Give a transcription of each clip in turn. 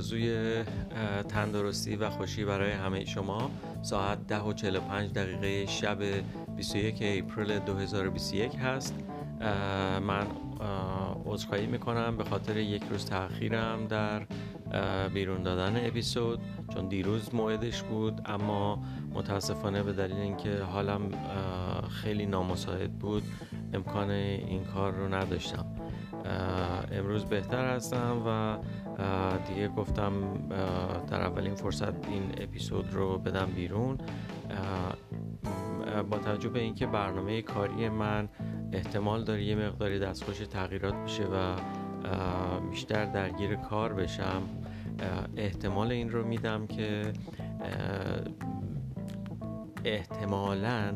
آرزوی تندرستی و خوشی برای همه شما. ساعت 10 و 45 دقیقه شب 21 اپریل 2021 هست. من عذرخواهی می‌کنم. به خاطر یک روز تاخیرم در بیرون دادن اپیزود چون دیروز موعدش بود اما متاسفانه به دلیل اینکه حالم خیلی نامساعد بود امکان این کار رو نداشتم. امروز بهتر هستم و دیگه گفتم در اولین فرصت این اپیزود رو بدم بیرون. با توجه به اینکه برنامه کاری من احتمال داره یه مقداری دستخوش تغییرات بشه و بیشتر درگیر کار بشم احتمال این رو میدم که احتمالا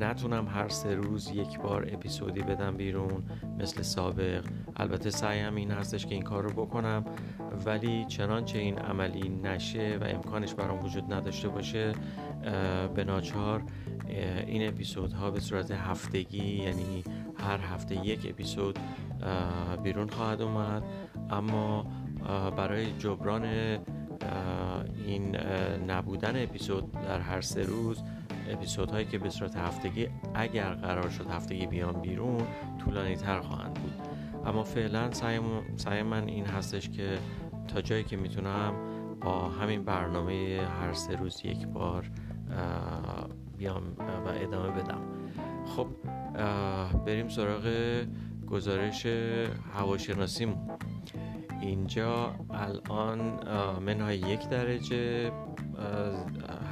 نتونم هر سه روز یک بار اپیزودی بدم بیرون مثل سابق. البته سعیم این هستش که این کار رو بکنم. ولی چنانچه این عملی نشه و امکانش برام وجود نداشته باشه به ناچار این اپیزودها به صورت هفتگی یعنی هر هفته یک اپیزود بیرون خواهد اومد. اما برای جبران این نبودن اپیزود در هر سه روز اپیزودهایی که به صورت هفتگی اگر قرار شد هفتگی بیان بیرون طولانی تر خواهند بود. اما فعلا سعی من این هستش که تا جایی که می‌تونم با همین برنامه هر سه روز یک بار بیام و ادامه بدم. خب بریم سراغ گزارش هواشناسیمون. اینجا الان منهای یک درجه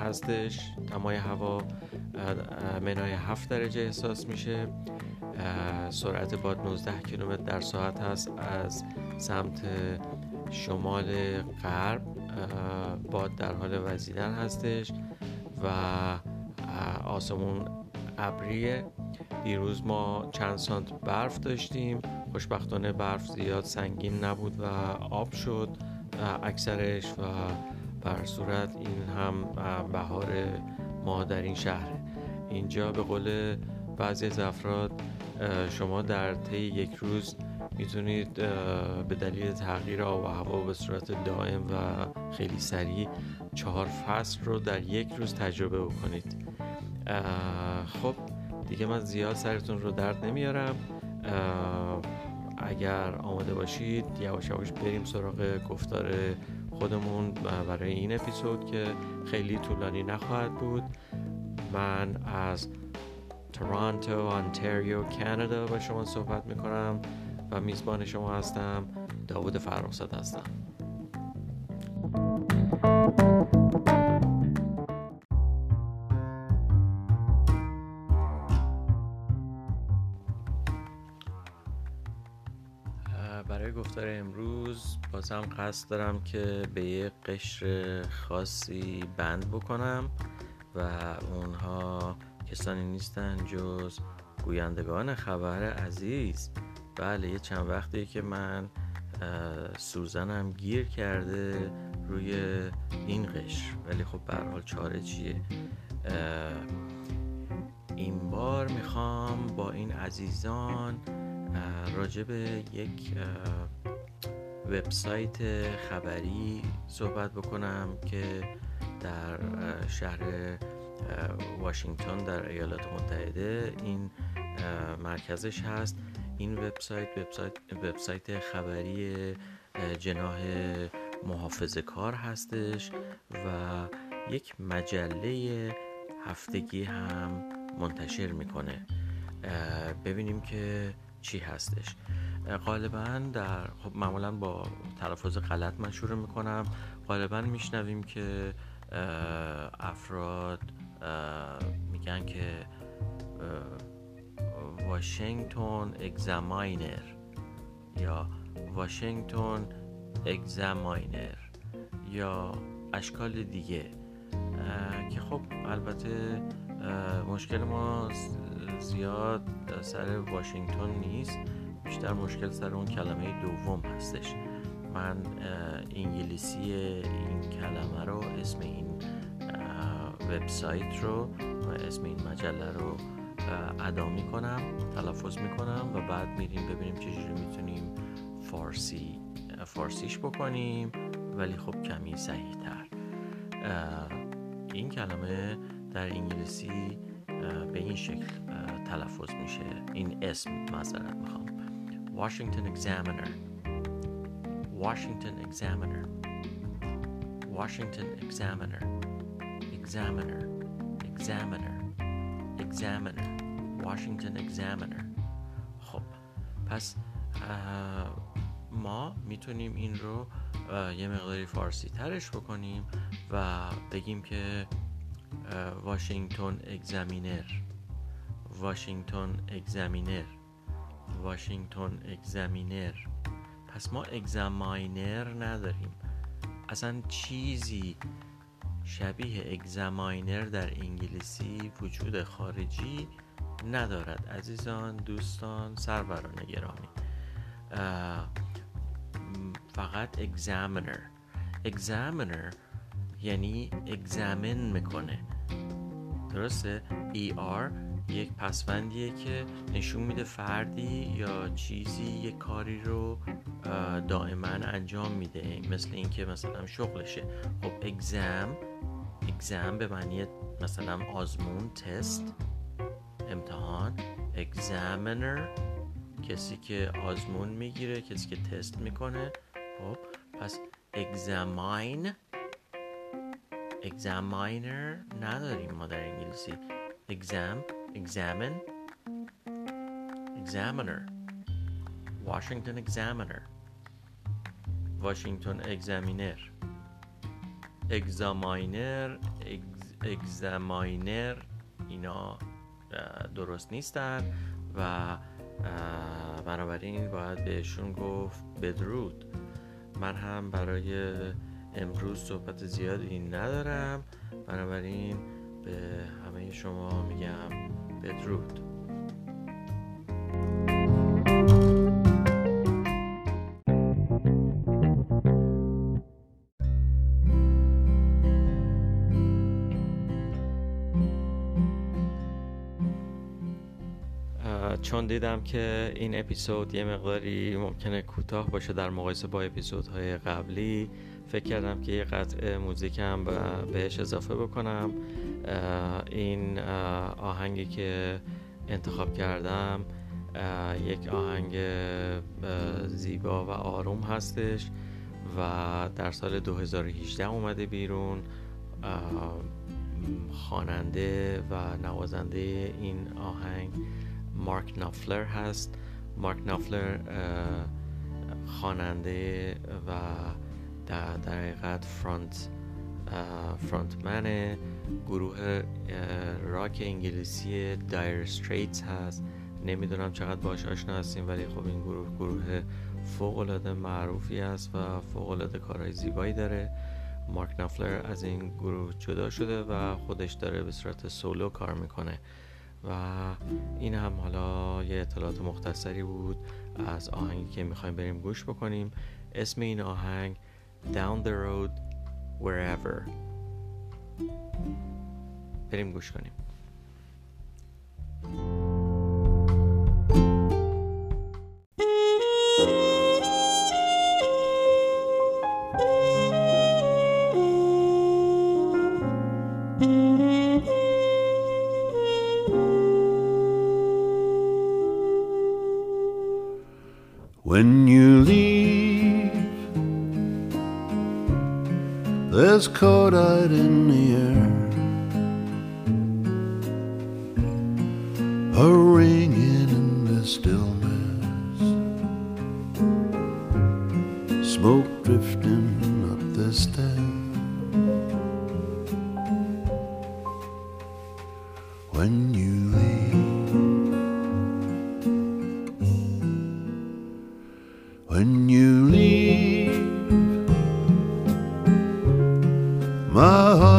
هستش. دمای هوا منهای هفت درجه احساس میشه. سرعت باد 19 کیلومتر در ساعت هست از سمت شمال غرب. باد در حال وزیدن هستش و آسمون ابریه. دیروز ما چند سانت برف داشتیم. خوشبختانه برف زیاد سنگین نبود و آب شد. اکثرش و بر صورت این هم بهار ما در این شهر. اینجا به قول بعضی از افراد شما در طی یک روز می‌تونید به دلیل تغییر آب و هوا به صورت دائم و خیلی سریع چهار فصل رو در یک روز تجربه بکنید. خب دیگه من زیاد سرتون رو درد نمیارم. اگر آماده باشید یواش یواش بریم سراغ گفتار خودمون برای این اپیزود که خیلی طولانی نخواهد بود من از تورانتو، آنتاریو، کانادا با شما صحبت می‌کنم و میزبان شما هستم داوود فرخزاد هستم. برای گفتار امروز بازم قصد دارم که به یه قشر خاصی بند بکنم و اونها کسانی نیستن جز گویندگان خبر عزیز. بله یه چند وقتی که من سوزنم گیر کرده روی این قشر. ولی خب به حال چاره چیه؟ این بار می‌خوام با این عزیزان راجع به یک وبسایت خبری صحبت بکنم که در شهر واشنگتن در ایالات متحده این مرکزش هست. این وبسایت وبسایت وبسایت خبری جناح محافظه کار هستش و یک مجله هفتگی هم منتشر می‌کنه. ببینیم که چی هستش. غالبا در خب معمولا با تلفظ غلط من شروع می‌کنم. غالبا میشنویم که افراد میگن که واشنگتن اگزاماینر یا واشنگتن اگزاماینر یا اشکال دیگه که خب البته مشکل ما زیاد سر واشنگتن نیست. بیشتر مشکل سر اون کلمه دوم هستش. من انگلیسی این کلمه رو اسم این وبسایت رو اسم این مجله رو ادا می‌کنم تلفظ می‌کنم و بعد میریم ببینیم چجوری می‌تونیم فارسی فارسیش بکنیم. ولی خب کمی صحیح تر این کلمه در انگلیسی به این شکل تلفظ میشه این اسم معذرت می‌خوام Washington Examiner Washington Examiner Washington Examiner Examiner Examiner Examiner Washington Examiner خب پس ما می‌تونیم این رو یه مقداری فارسی ترش بکنیم و بگیم که واشنگتن اگزامینر واشنگتن اگزامینر. واشنگتن اگزامینر. پس ما اگزاماینر نداریم. اصلا چیزی شبیه اگزاماینر در انگلیسی وجود خارجی ندارد. عزیزان دوستان سروران گرامی. فقط examiner examiner یعنی examine می‌کنه. درسته؟ ER یک پسوندیه که نشون میده فردی یا چیزی یک کاری رو دائما انجام میده. مثل اینکه مثلا شغلشه. خب اگزم اگزم به معنی مثلا آزمون تست امتحان. examiner کسی که آزمون می‌گیره کسی که تست می‌کنه. خب پس examine examiner نداریم ما در انگلیسی. exam examine. Examiner. Washington examiner. Washington examiner. Examiner examiner. اینا درست نیستن و بنابراین باید بهشون گفت بدرود. من هم برای امروز صحبت زیادی ندارم. بنابراین به همه شما میگم بدرود. چون دیدم که این اپیزود یه مقداری ممکنه کوتاه باشه در مقایسه با اپیزودهای قبلی فکر کردم که یه قطعه موزیکم بهش اضافه بکنم. این آهنگی که انتخاب کردم یک آهنگ زیبا و آروم هستش و در سال 2018 اومده بیرون. خواننده و نوازنده این آهنگ مارک نافلر هست. مارک نافلر خواننده و در, در حقیقت فرانت فرانتمن گروه راک انگلیسی دایر استریتس هست. نمی‌دونم چقدر باش آشنا هستیم ولی خب این گروه گروه فوق العاده معروفی است و فوق العاده کارهای زیبایی داره. مارک نافلر از این گروه جدا شده و خودش داره به صورت سولو کار می‌کنه. و این هم حالا یه اطلاعات مختصری بود از آهنگی که می‌خوایم بریم گوش بکنیم. اسم این آهنگ Down the Road Wherever بریم گوش کنیم there's cordite in the air,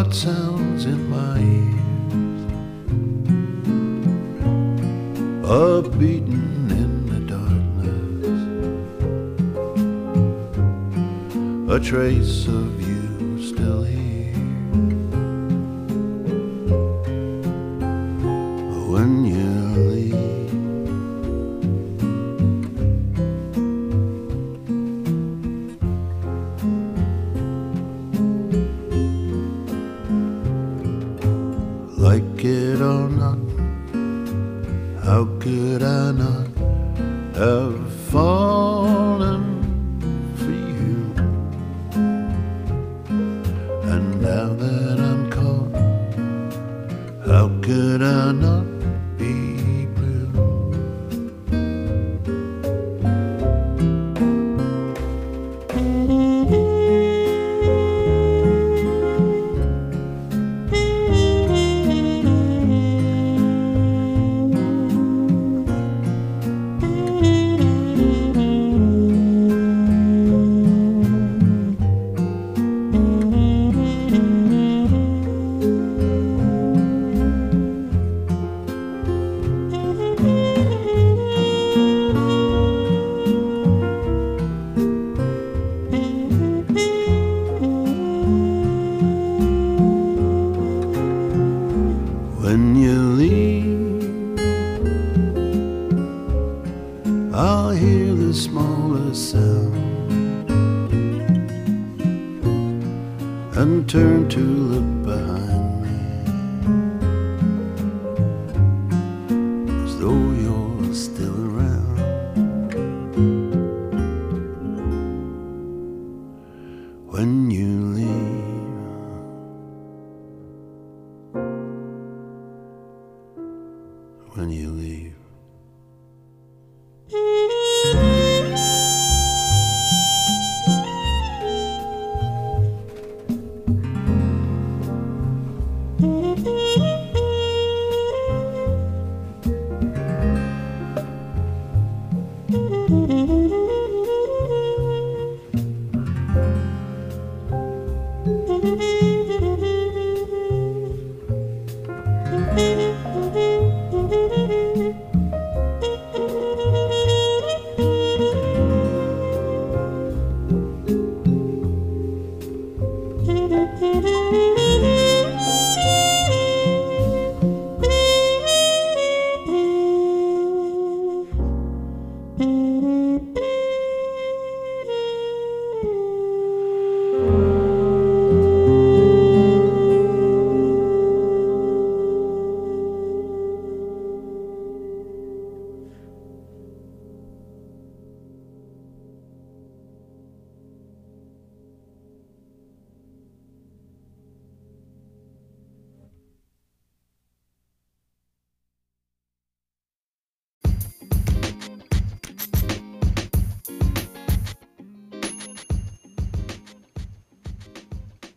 my sounds in my ears, a beating in the darkness, a trace of How could I not I'll hear the smallest sound and turn to look behind me as though you're still around. When you leave, when you leave.